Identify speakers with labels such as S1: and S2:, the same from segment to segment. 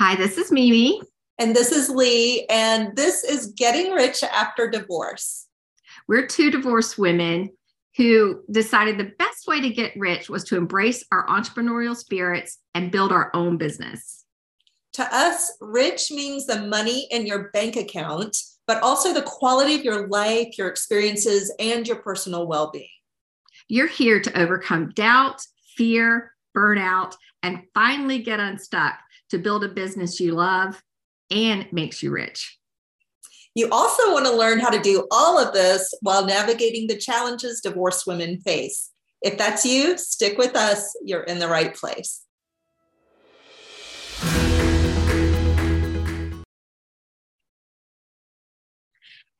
S1: Hi, this is Mimi.
S2: And this is Lee. And this is Getting Rich After Divorce.
S1: We're two divorced women who decided the best way to get rich was to embrace our entrepreneurial spirits and build our own business.
S2: To us, rich means the money in your bank account, but also the quality of your life, your experiences, and your personal well being.
S1: You're here to overcome doubt, fear, burnout, and finally get unstuck to build a business you love and makes you rich.
S2: You also want to learn how to do all of this while navigating the challenges divorced women face. If that's you, stick with us. You're in the right place.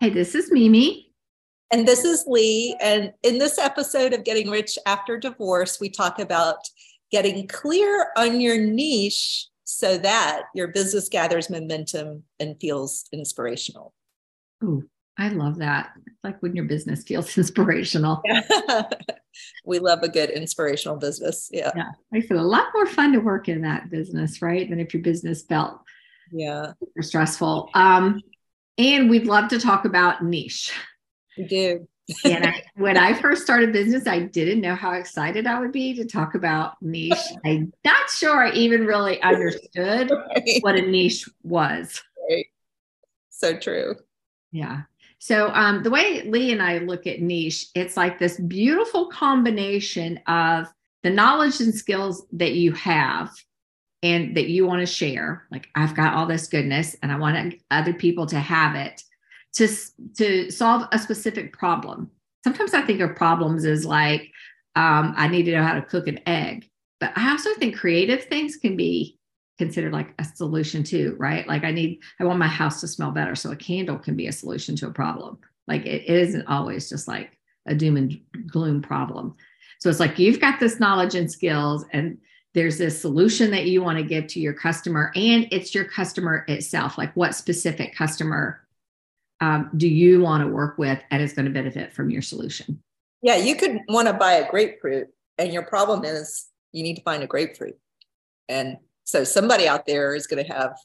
S1: Hey, this is Mimi.
S2: And this is Lee. And in this episode of Getting Rich After Divorce, we talk about getting clear on your niche so that your business gathers momentum and feels inspirational.
S1: Oh, I love that. like when your business feels inspirational.
S2: Yeah. we love a good inspirational business. Yeah.
S1: Yeah. Makes it a lot more fun to work in that business, right? Than if your business felt
S2: yeah
S1: stressful. Um, and we'd love to talk about niche.
S2: We do.
S1: And I, when I first started business, I didn't know how excited I would be to talk about niche. I'm not sure I even really understood right. what a niche was.
S2: Right. So true.
S1: Yeah. So um, the way Lee and I look at niche, it's like this beautiful combination of the knowledge and skills that you have and that you want to share. Like I've got all this goodness and I want other people to have it to to solve a specific problem. Sometimes I think of problems as like um, I need to know how to cook an egg, but I also think creative things can be considered like a solution too, right? Like I need I want my house to smell better, so a candle can be a solution to a problem. Like it, it isn't always just like a doom and gloom problem. So it's like you've got this knowledge and skills and there's this solution that you want to give to your customer and it's your customer itself like what specific customer um, do you want to work with and is going to benefit from your solution?
S2: Yeah, you could want to buy a grapefruit, and your problem is you need to find a grapefruit. And so somebody out there is going to have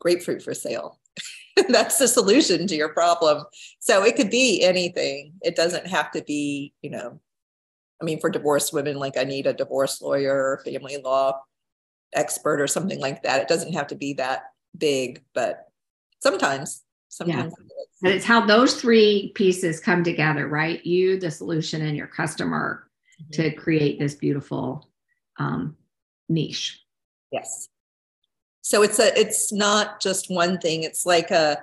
S2: grapefruit for sale. That's the solution to your problem. So it could be anything. It doesn't have to be, you know, I mean, for divorced women, like I need a divorce lawyer family law expert or something like that. It doesn't have to be that big, but sometimes sometimes
S1: yeah. and it's how those three pieces come together right? You the solution and your customer mm-hmm. to create this beautiful um, niche.
S2: Yes. So it's a it's not just one thing. It's like a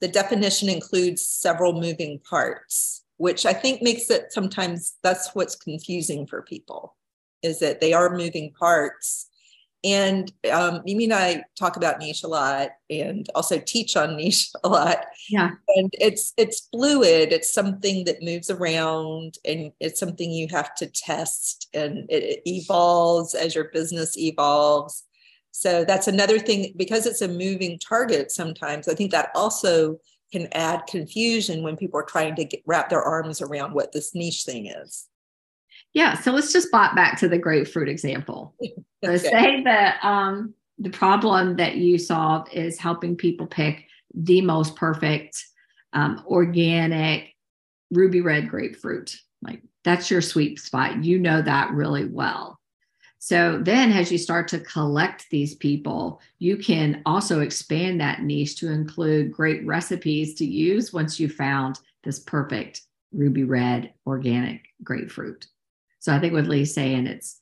S2: the definition includes several moving parts which i think makes it sometimes that's what's confusing for people is that they are moving parts and um, Mimi and I talk about niche a lot, and also teach on niche a lot.
S1: Yeah,
S2: and it's it's fluid. It's something that moves around, and it's something you have to test, and it, it evolves as your business evolves. So that's another thing because it's a moving target. Sometimes I think that also can add confusion when people are trying to get, wrap their arms around what this niche thing is.
S1: Yeah. So let's just bot back to the grapefruit example. So say that um, the problem that you solve is helping people pick the most perfect um, organic ruby red grapefruit. Like that's your sweet spot. You know that really well. So then, as you start to collect these people, you can also expand that niche to include great recipes to use once you found this perfect ruby red organic grapefruit. So I think what Lee's saying, it's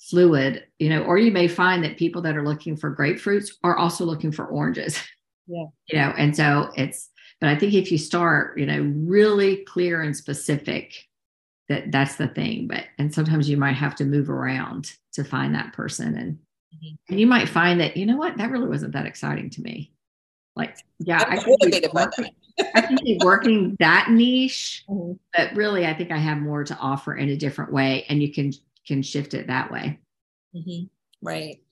S1: fluid, you know, or you may find that people that are looking for grapefruits are also looking for oranges.
S2: Yeah.
S1: You know, and so it's, but I think if you start, you know, really clear and specific, that that's the thing. But and sometimes you might have to move around to find that person. And mm-hmm. and you might find that, you know what, that really wasn't that exciting to me. Like, yeah, I, I could, working, I can working that niche, mm-hmm. but really, I think I have more to offer in a different way, and you can can shift it that way.
S2: Mm-hmm. Right,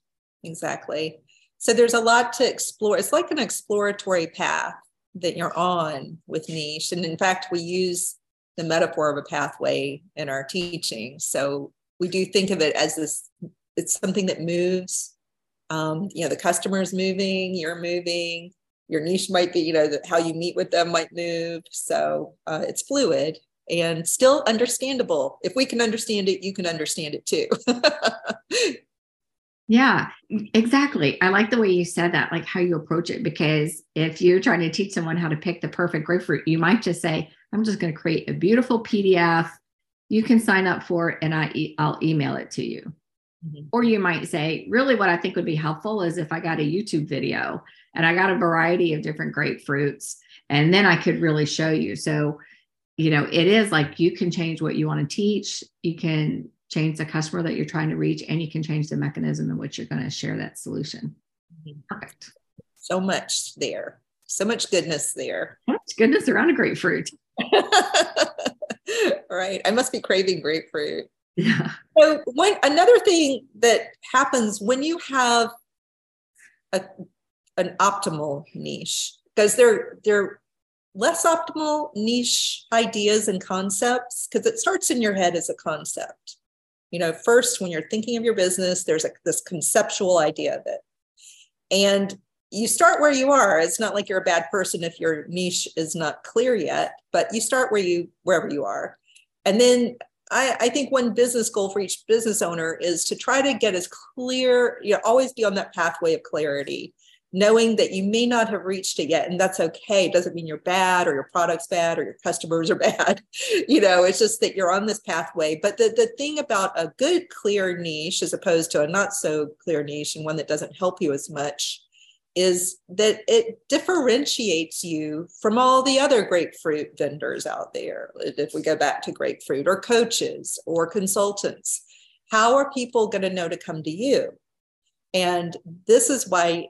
S2: exactly. So there's a lot to explore. It's like an exploratory path that you're on with niche, and in fact, we use the metaphor of a pathway in our teaching. So we do think of it as this. It's something that moves Um, you know, the customer is moving, you're moving, your niche might be, you know, how you meet with them might move. So uh, it's fluid and still understandable. If we can understand it, you can understand it too.
S1: yeah, exactly. I like the way you said that, like how you approach it, because if you're trying to teach someone how to pick the perfect grapefruit, you might just say, I'm just going to create a beautiful PDF. You can sign up for it and I e- I'll email it to you. Mm-hmm. Or you might say, really, what I think would be helpful is if I got a YouTube video and I got a variety of different grapefruits, and then I could really show you. So, you know, it is like you can change what you want to teach, you can change the customer that you're trying to reach, and you can change the mechanism in which you're going to share that solution. Mm-hmm. Perfect.
S2: So much there. So much goodness there.
S1: So much goodness around a grapefruit.
S2: right. I must be craving grapefruit.
S1: Yeah.
S2: So one another thing that happens when you have a an optimal niche, because they're they're less optimal niche ideas and concepts, because it starts in your head as a concept. You know, first when you're thinking of your business, there's a, this conceptual idea of it. And you start where you are. It's not like you're a bad person if your niche is not clear yet, but you start where you wherever you are. And then I, I, think one business goal for each business owner is to try to get as clear, you know, always be on that pathway of clarity, knowing that you may not have reached it yet. And that's okay. It doesn't mean you're bad or your product's bad or your customers are bad. you know, it's just that you're on this pathway. But the, the thing about a good, clear niche as opposed to a not so clear niche and one that doesn't help you as much is that it differentiates you from all the other grapefruit vendors out there. If we go back to grapefruit or coaches or consultants, how are people going to know to come to you? And this is why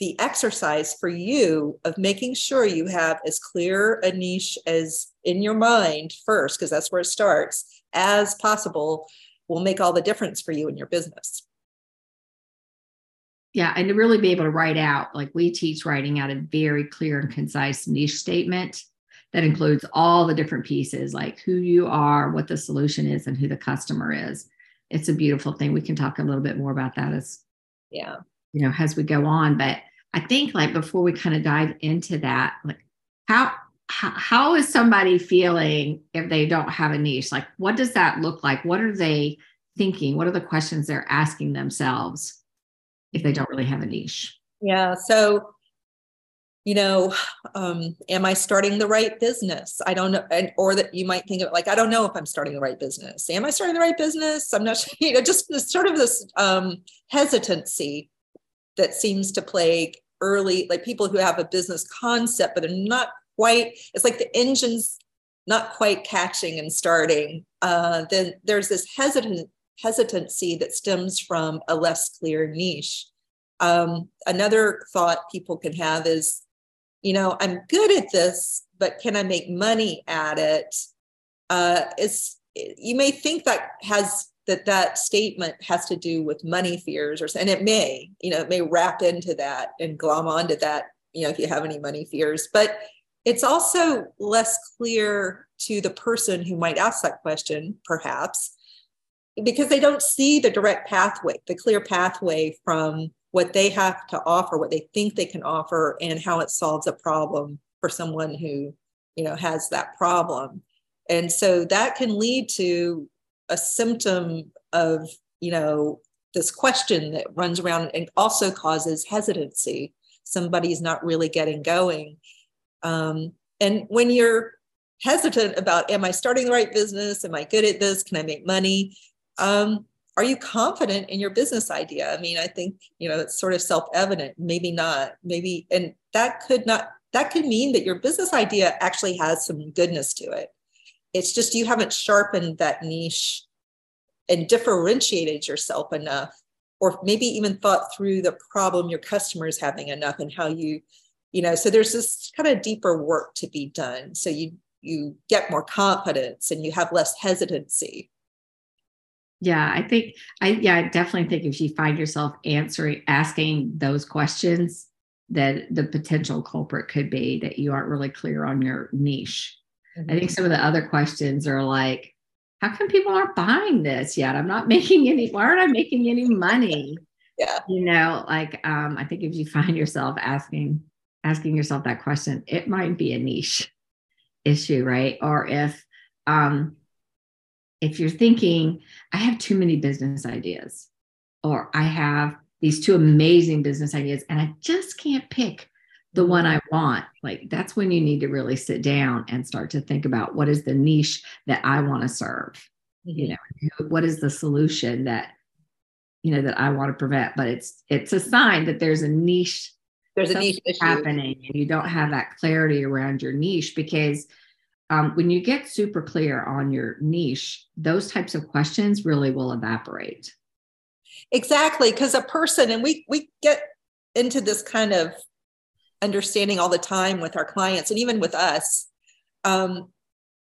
S2: the exercise for you of making sure you have as clear a niche as in your mind first, because that's where it starts, as possible, will make all the difference for you in your business.
S1: Yeah, and to really be able to write out, like we teach writing out a very clear and concise niche statement that includes all the different pieces, like who you are, what the solution is, and who the customer is. It's a beautiful thing. We can talk a little bit more about that as
S2: yeah,
S1: you know, as we go on. But I think like before we kind of dive into that, like how how, how is somebody feeling if they don't have a niche? Like what does that look like? What are they thinking? What are the questions they're asking themselves? If they don't really have a niche?
S2: Yeah. So, you know, um, am I starting the right business? I don't know. And, or that you might think of like, I don't know if I'm starting the right business. Am I starting the right business? I'm not sure, you know, just this, sort of this um, hesitancy that seems to plague early, like people who have a business concept, but they're not quite, it's like the engine's not quite catching and starting. Uh, then there's this hesitant hesitancy that stems from a less clear niche. Um, another thought people can have is, you know, I'm good at this, but can I make money at it? Uh, it's you may think that has that that statement has to do with money fears or and it may you know it may wrap into that and glom onto that you know if you have any money fears but it's also less clear to the person who might ask that question perhaps because they don't see the direct pathway, the clear pathway from what they have to offer, what they think they can offer, and how it solves a problem for someone who, you know, has that problem. And so that can lead to a symptom of, you know, this question that runs around and also causes hesitancy. Somebody's not really getting going. Um, and when you're hesitant about, am I starting the right business? Am I good at this? Can I make money? Um, are you confident in your business idea? I mean, I think, you know, it's sort of self evident, maybe not, maybe, and that could not, that could mean that your business idea actually has some goodness to it. It's just you haven't sharpened that niche and differentiated yourself enough, or maybe even thought through the problem your customer is having enough and how you, you know, so there's this kind of deeper work to be done. So you, you get more confidence and you have less hesitancy
S1: yeah, I think I yeah, I definitely think if you find yourself answering asking those questions, that the potential culprit could be that you aren't really clear on your niche. Mm-hmm. I think mm-hmm. some of the other questions are like, how come people aren't buying this yet? I'm not making any, why aren't I making any money?
S2: yeah.
S1: You know, like um, I think if you find yourself asking asking yourself that question, it might be a niche issue, right? Or if um if you're thinking, I have too many business ideas, or I have these two amazing business ideas, and I just can't pick the one I want, like that's when you need to really sit down and start to think about what is the niche that I want to serve. You mm-hmm. know, what is the solution that you know that I want to prevent? But it's it's a sign that there's a niche.
S2: There's a niche
S1: happening, and you don't have that clarity around your niche because um, when you get super clear on your niche, those types of questions really will evaporate.
S2: Exactly, because a person, and we we get into this kind of understanding all the time with our clients and even with us um,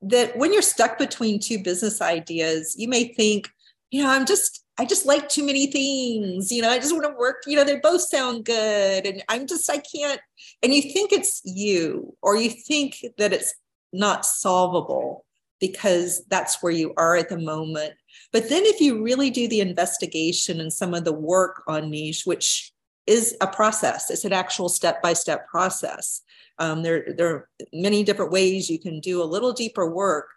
S2: that when you're stuck between two business ideas, you may think, you know, I'm just I just like too many things. You know, I just want to work, you know, they both sound good. And I'm just, I can't. And you think it's you, or you think that it's not solvable because that's where you are at the moment. But then if you really do the investigation and some of the work on niche, which is a process, it's an actual step by step process. Um, there, there are many different ways you can do a little deeper work.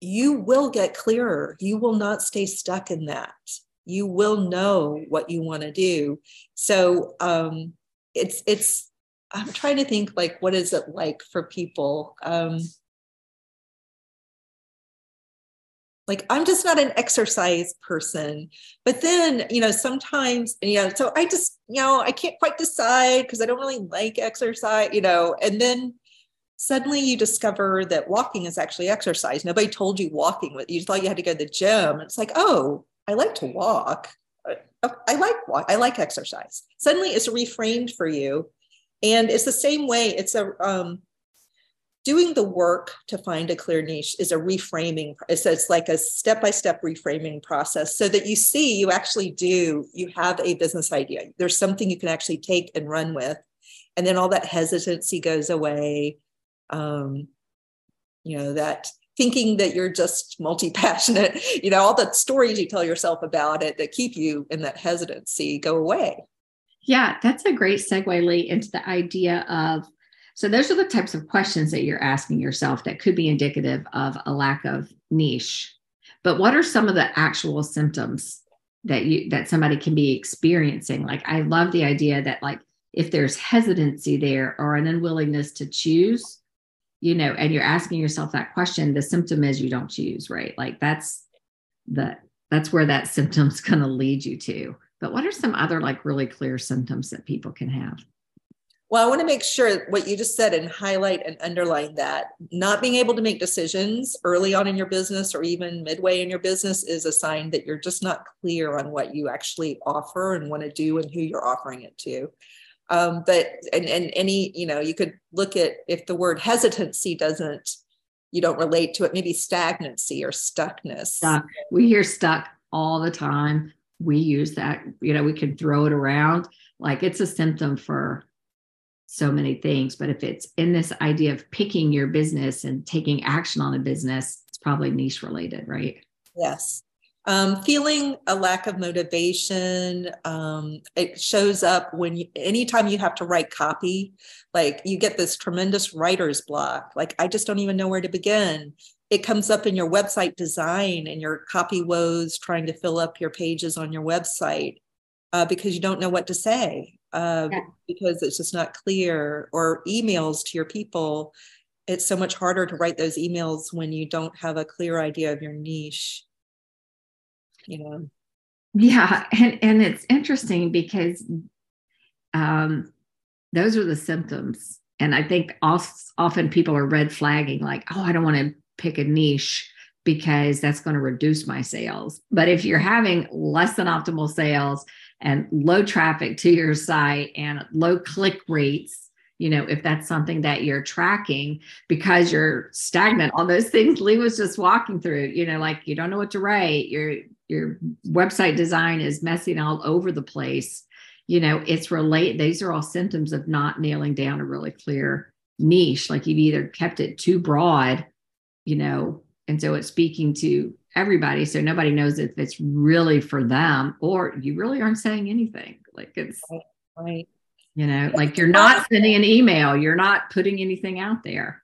S2: You will get clearer. You will not stay stuck in that. You will know what you want to do. So um, it's it's I'm trying to think like what is it like for people? Um, like I'm just not an exercise person. But then, you know, sometimes, you know, so I just, you know, I can't quite decide because I don't really like exercise, you know, and then suddenly you discover that walking is actually exercise. Nobody told you walking with you thought you had to go to the gym. It's like, oh, I like to walk. I like walk. I like exercise. Suddenly it's reframed for you and it's the same way. It's a um, doing the work to find a clear niche is a reframing. It's, like a step by step reframing process so that you see you actually do, you have a business idea. There's something you can actually take and run with. And then all that hesitancy goes away. Um, you know, that thinking that you're just multi passionate, you know, all the stories you tell yourself about it that keep you in that hesitancy go away.
S1: Yeah, that's a great segue, Lee, into the idea of so those are the types of questions that you're asking yourself that could be indicative of a lack of niche. But what are some of the actual symptoms that you that somebody can be experiencing? Like I love the idea that like if there's hesitancy there or an unwillingness to choose, you know, and you're asking yourself that question, the symptom is you don't choose, right? Like that's the that's where that symptom's going to lead you to. But what are some other like really clear symptoms that people can have?
S2: Well, I want to make sure what you just said and highlight and underline that not being able to make decisions early on in your business or even midway in your business is a sign that you're just not clear on what you actually offer and want to do and who you're offering it to. Um, but and, and any, you know, you could look at if the word hesitancy doesn't, you don't relate to it, maybe stagnancy or stuckness.
S1: Stuck. We hear stuck all the time we use that you know we can throw it around. Like it's a symptom for so many things but if it's in this idea of picking your business and taking action on a business it's probably niche related right?
S2: Yes. Um, feeling a lack of motivation um, it shows up when you, anytime you have to write copy like you get this tremendous writer's block. Like i just don't even know where to begin it comes up in your website design and your copy woes trying to fill up your pages on your website uh, because you don't know what to say uh, yeah. because it's just not clear or emails to your people. It's so much harder to write those emails when you don't have a clear idea of your niche you know?
S1: Yeah and and it's interesting because um those are the symptoms. And i think often people are red flagging like oh i don't want to pick a niche because that's going to reduce my sales. But if you're having less than optimal sales and low traffic to your site and low click rates, you know, if that's something that you're tracking because you're stagnant on those things Lee was just walking through, you know, like you don't know what to write, your your website design is messing all over the place. You know, it's relate these are all symptoms of not nailing down a really clear niche. Like you've either kept it too broad you know and so it's speaking to everybody. So nobody knows if it's really for them or you really aren't saying anything. Like it's
S2: right. right.
S1: You know, like you're not sending an email, you're not putting anything out there.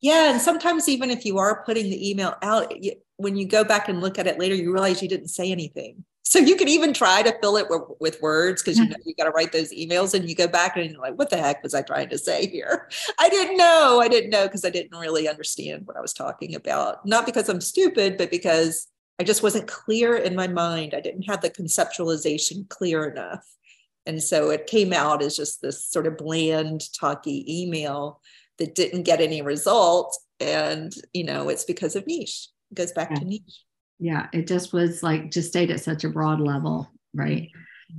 S2: Yeah. And sometimes, even if you are putting the email out, you, when you go back and look at it later, you realize you didn't say anything. So you can even try to fill it with, with words because you mm-hmm. know you got to write those emails and you go back and you're like, what the heck was I trying to say here? I didn't know. I didn't know because I didn't really understand what I was talking about. Not because I'm stupid, but because I just wasn't clear in my mind. I didn't have the conceptualization clear enough. And so it came out as just this sort of bland, talky email that didn't get any result. And, you know, it's because of niche. It goes back
S1: yeah.
S2: to mm. niche
S1: yeah it just was like just stayed at such a broad level right?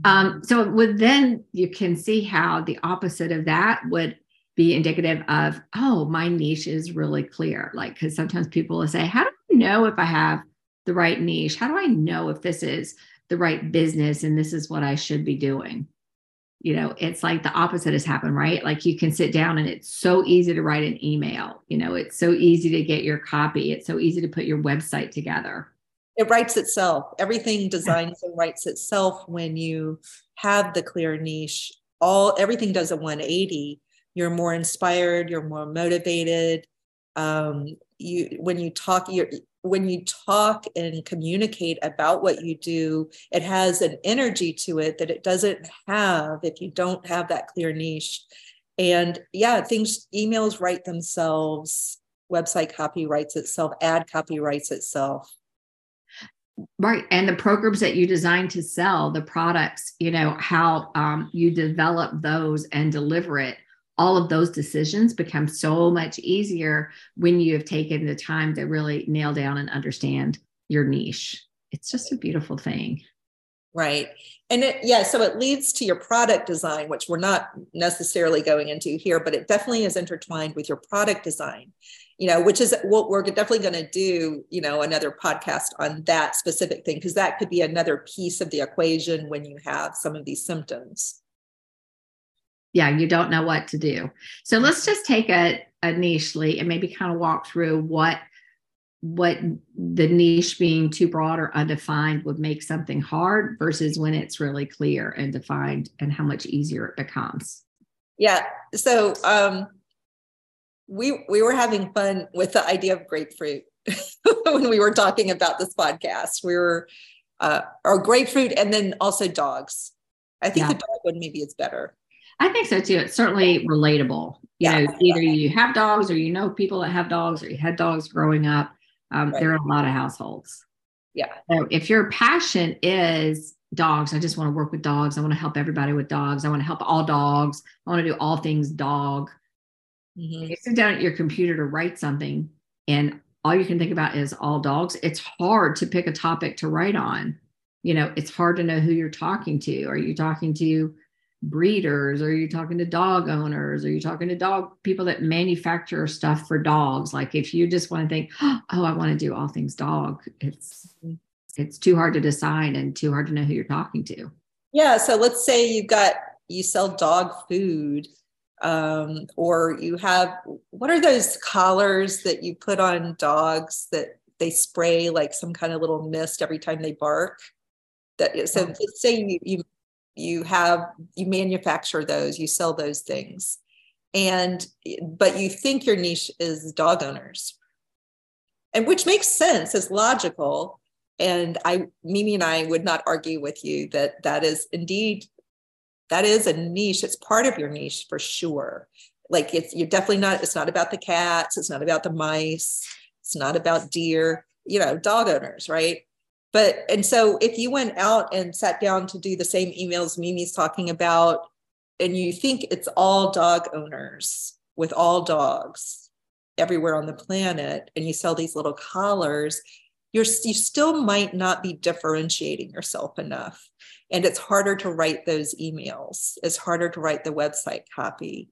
S1: Um so would then you can see how the opposite of that would be indicative of oh my niche is really clear. Like because sometimes people will say how do i know if i have the right niche? How do i know if this is the right business and this is what i should be doing? You know it's like the opposite has happened right? Like you can sit down and it's so easy to write an email. You know it's so easy to get your copy. It's so easy to put your website together
S2: it writes itself. Everything designs and writes itself when you have the clear niche. All everything does a 180. You're more inspired. You're more motivated. Um, you when you talk, you're when you talk and communicate about what you do, it has an energy to it that it doesn't have if you don't have that clear niche. And yeah, things emails write themselves. Website copy writes itself. Ad copy writes itself
S1: right. And the programs that you design to sell the products you know how um, you develop those and deliver it all of those decisions become so much easier when you have taken the time to really nail down and understand your niche. It's just a beautiful thing.
S2: Right. And it yeah so it leads to your product design which we're not necessarily going into here but it definitely is intertwined with your product design you know, which is what we're definitely going to do, you know, another podcast on that specific thing, because that could be another piece of the equation when you have some of these symptoms.
S1: Yeah, you don't know what to do. So let's just take a, a niche, Lee, and maybe kind of walk through what what the niche being too broad or undefined would make something hard versus when it's really clear and defined and how much easier it becomes.
S2: Yeah. So um we we were having fun with the idea of grapefruit when we were talking about this podcast. We were uh, or grapefruit and then also dogs. I think yeah. the dog one maybe is better.
S1: I think so too. It's certainly relatable. You yeah. know, either you have dogs or you know people that have dogs or you had dogs growing up. Um, right. There are a lot of households.
S2: Yeah.
S1: So if your passion is dogs, I just want to work with dogs. I want to help everybody with dogs. I want to help all dogs. I want to do all things dog. Mm-hmm. You sit down at your computer to write something, and all you can think about is all dogs. It's hard to pick a topic to write on. You know, it's hard to know who you're talking to. Are you talking to breeders? Are you talking to dog owners? Are you talking to dog people that manufacture stuff for dogs? Like if you just want to think, oh, I want to do all things dog, it's mm-hmm. it's too hard to decide and too hard to know who you're talking to.
S2: Yeah. So let's say you've got you sell dog food um, or you have what are those collars that you put on dogs that they spray like some kind of little mist every time they bark? That so let's say you you you have you manufacture those you sell those things. And but you think your niche is dog owners. And which makes sense is logical. And i mimi and i would not argue with you that that is indeed that is a niche. It's part of your niche for sure. Like it's you're definitely not it's not about the cats. It's not about the mice. It's not about deer you know dog owners right? But and so if you went out and sat down to do the same emails mimi's talking about and you think it's all dog owners with all dogs everywhere on the planet and you sell these little collars you're you still might not be differentiating yourself enough. And it's harder to write those emails. It's harder to write the website copy.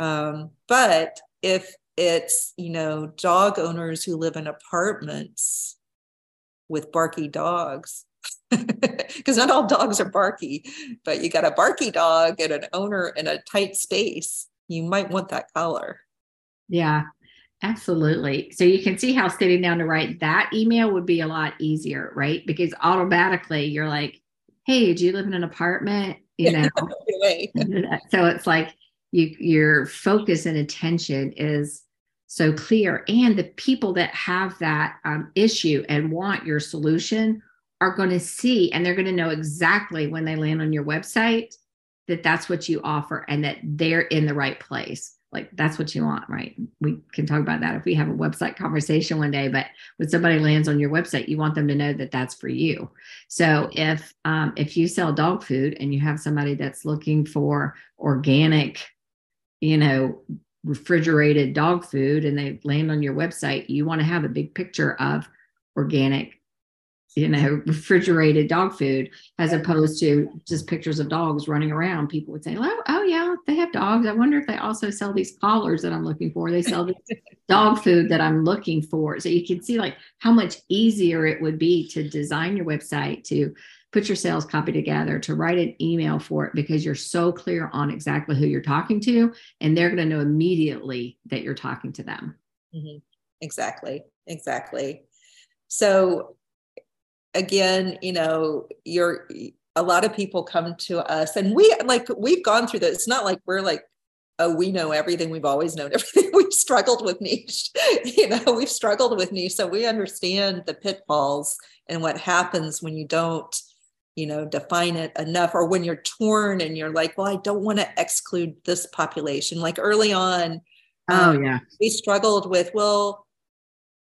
S2: Um, but if it's you know dog owners who live in apartments with barky dogs because not all dogs are barky but you got a barky dog and an owner in a tight space you might want that collar.
S1: Yeah Absolutely. So you can see how sitting down to write that email would be a lot easier, right? Because automatically you're like, hey, do you live in an apartment? You know. so it's like you your focus and attention is so clear. And the people that have that um, issue and want your solution are going to see and they're going to know exactly when they land on your website that that's what you offer and that they're in the right place like that's what you want right we can talk about that if we have a website conversation one day but when somebody lands on your website you want them to know that that's for you so if um, if you sell dog food and you have somebody that's looking for organic you know refrigerated dog food and they land on your website you want to have a big picture of organic you know, refrigerated dog food as opposed to just pictures of dogs running around. People would say, oh, yeah, they have dogs. I wonder if they also sell these collars that I'm looking for. They sell this dog food that I'm looking for. So you can see like how much easier it would be to design your website, to put your sales copy together, to write an email for it because you're so clear on exactly who you're talking to. And they're going to know immediately that you're talking to them.
S2: Mm-hmm. Exactly. Exactly. So again, you know, you're a lot of people come to us and we like we've gone through this. It's not like we're like, oh, we know everything. We've always known everything. we've struggled with niche, you know, we've struggled with niche. So we understand the pitfalls and what happens when you don't, you know, define it enough or when you're torn and you're like, well, I don't want to exclude this population. Like early on,
S1: Oh um, yeah.
S2: We struggled with, well,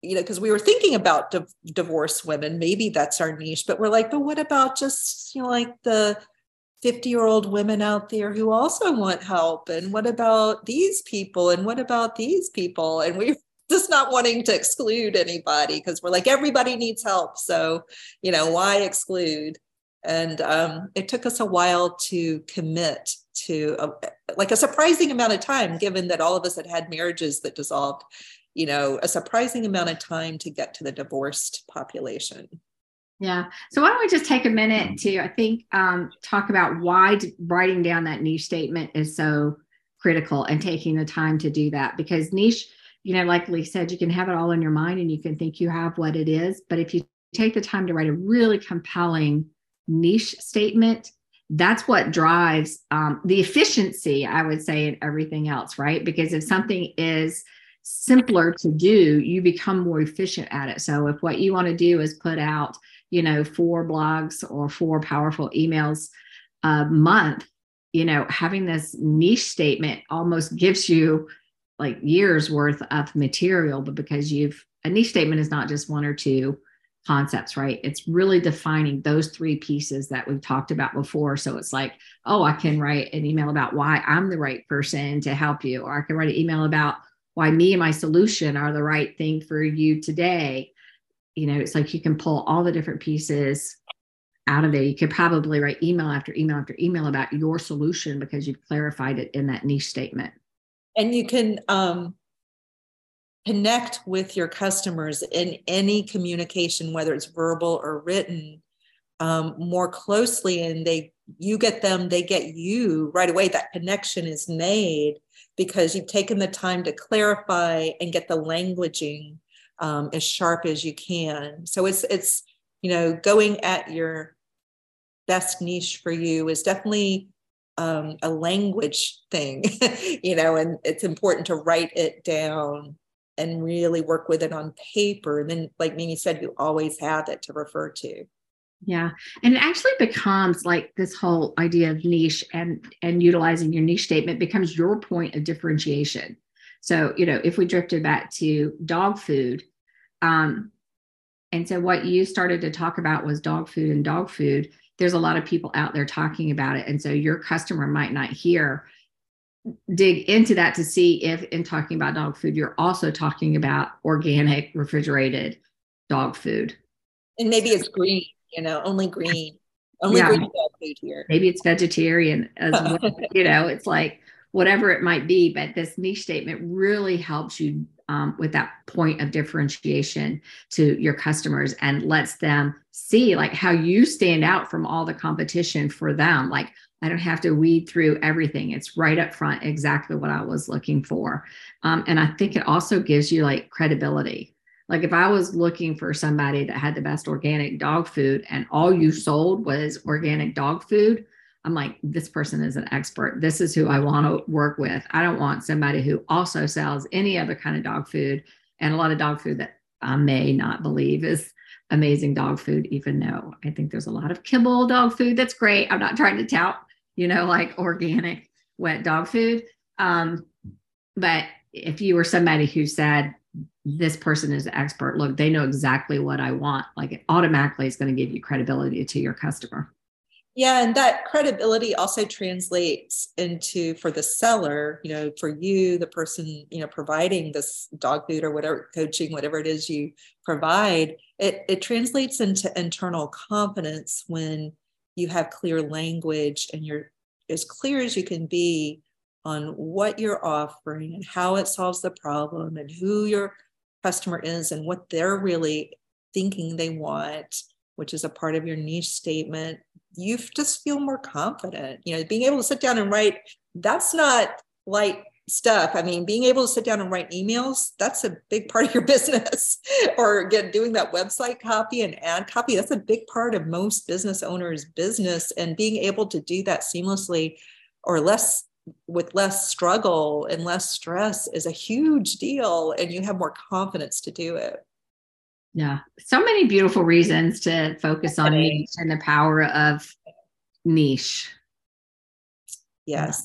S2: you know, because we were thinking about di- divorced women, maybe that's our niche, but we're like, but what about just, you know, like the 50 year old women out there who also want help? And what about these people? And what about these people? And we're just not wanting to exclude anybody because we're like, everybody needs help. So, you know, why exclude? And um, it took us a while to commit to a, like a surprising amount of time, given that all of us had had marriages that dissolved you know, a surprising amount of time to get to the divorced population.
S1: Yeah. So why don't we just take a minute to, I think, um, talk about why writing down that niche statement is so critical and taking the time to do that because niche, you know, like Lee said, you can have it all in your mind and you can think you have what it is. But if you take the time to write a really compelling niche statement, that's what drives um, the efficiency, I would say, in everything else, right? Because if something is simpler to do, you become more efficient at it. So if what you want to do is put out, you know, four blogs or four powerful emails a month, you know, having this niche statement almost gives you like years worth of material, but because you've a niche statement is not just one or two concepts, right? It's really defining those three pieces that we've talked about before. So it's like, oh, I can write an email about why I'm the right person to help you, or I can write an email about why me and my solution are the right thing for you today. You know it's like you can pull all the different pieces out of there. You could probably write email after email after email about your solution because you've clarified it in that niche statement.
S2: And you can um, connect with your customers in any communication whether it's verbal or written um, more closely and they you get them they get you right away. That connection is made because you've taken the time to clarify and get the languaging um, as sharp as you can. So it's it's you know going at your best niche for you is definitely um, a language thing, you know, and it's important to write it down and really work with it on paper. And then, like Mimi said, you always have it to refer to.
S1: Yeah. And it actually becomes like this whole idea of niche and and utilizing your niche statement becomes your point of differentiation. So, you know, if we drifted back to dog food, um, and so what you started to talk about was dog food and dog food. There's a lot of people out there talking about it. And so your customer might not hear, dig into that to see if in talking about dog food, you're also talking about organic refrigerated dog food.
S2: And maybe it's green you know, only green, only yeah. green food here.
S1: Maybe it's vegetarian as well. you know, it's like whatever it might be, but this niche statement really helps you um, with that point of differentiation to your customers and lets them see like how you stand out from all the competition for them. Like, I don't have to weed through everything. It's right up front, exactly what I was looking for. Um, and I think it also gives you like credibility. Like if I was looking for somebody that had the best organic dog food and all you sold was organic dog food, I'm like, this person is an expert. This is who I want to work with. I don't want somebody who also sells any other kind of dog food and a lot of dog food that I may not believe is amazing dog food, even though I think there's a lot of kibble dog food that's great. I'm not trying to tout, you know, like organic wet dog food. Um, but if you were somebody who said, this person is an expert, look, they know exactly what I want, like it automatically is going to give you credibility to your customer.
S2: Yeah, and that credibility also translates into for the seller, you know, for you, the person, you know, providing this dog food or whatever coaching, whatever it is you provide, it, it translates into internal confidence when you have clear language and you're as clear as you can be on what you're offering and how it solves the problem and who your customer is and what they're really thinking they want, which is a part of your niche statement you just feel more confident. You know, being able to sit down and write, that's not light stuff. I mean, being able to sit down and write emails, that's a big part of your business. or again, doing that website copy and ad copy, that's a big part of most business owners' business. And being able to do that seamlessly or less with less struggle and less stress is a huge deal. And you have more confidence to do it.
S1: Yeah. So many beautiful reasons to focus on niche and the power of niche.
S2: Yes.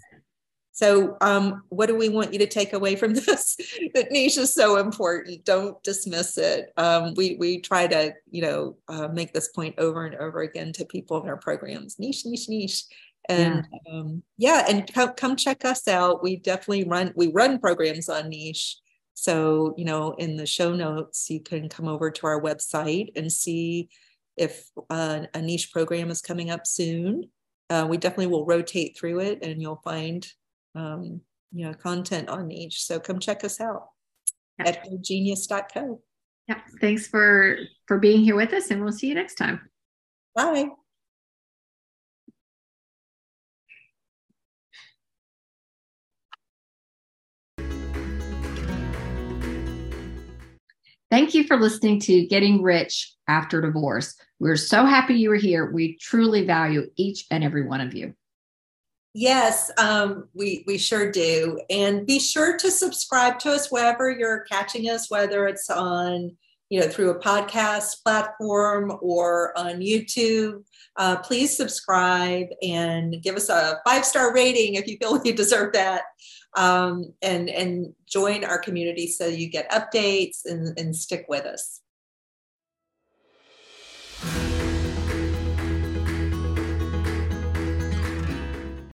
S2: So, um, what do we want you to take away from this? that niche is so important. Don't dismiss it. Um, we we try to, you know, uh, make this point over and over again to people in our programs. Niche, niche, niche, and yeah, um, yeah and come come check us out. We definitely run we run programs on niche. So, you know, in the show notes, you can come over to our website and see if uh, a niche program is coming up soon. Uh, we definitely will rotate through it and you'll find, um, you know, content on niche. So come check us out yeah. at genius.co.
S1: Yeah. Thanks for, for being here with us and we'll see you next time.
S2: Bye.
S1: Thank you for listening to Getting Rich After Divorce. We're so happy you were here. We truly value each and every one of you.
S2: Yes, um, we we sure do. And be sure to subscribe to us wherever you're catching us, whether it's on you know through a podcast platform or on YouTube. Uh, please subscribe and give us a five star rating if you feel you deserve that um, and and join our community so you get updates and, and stick with us.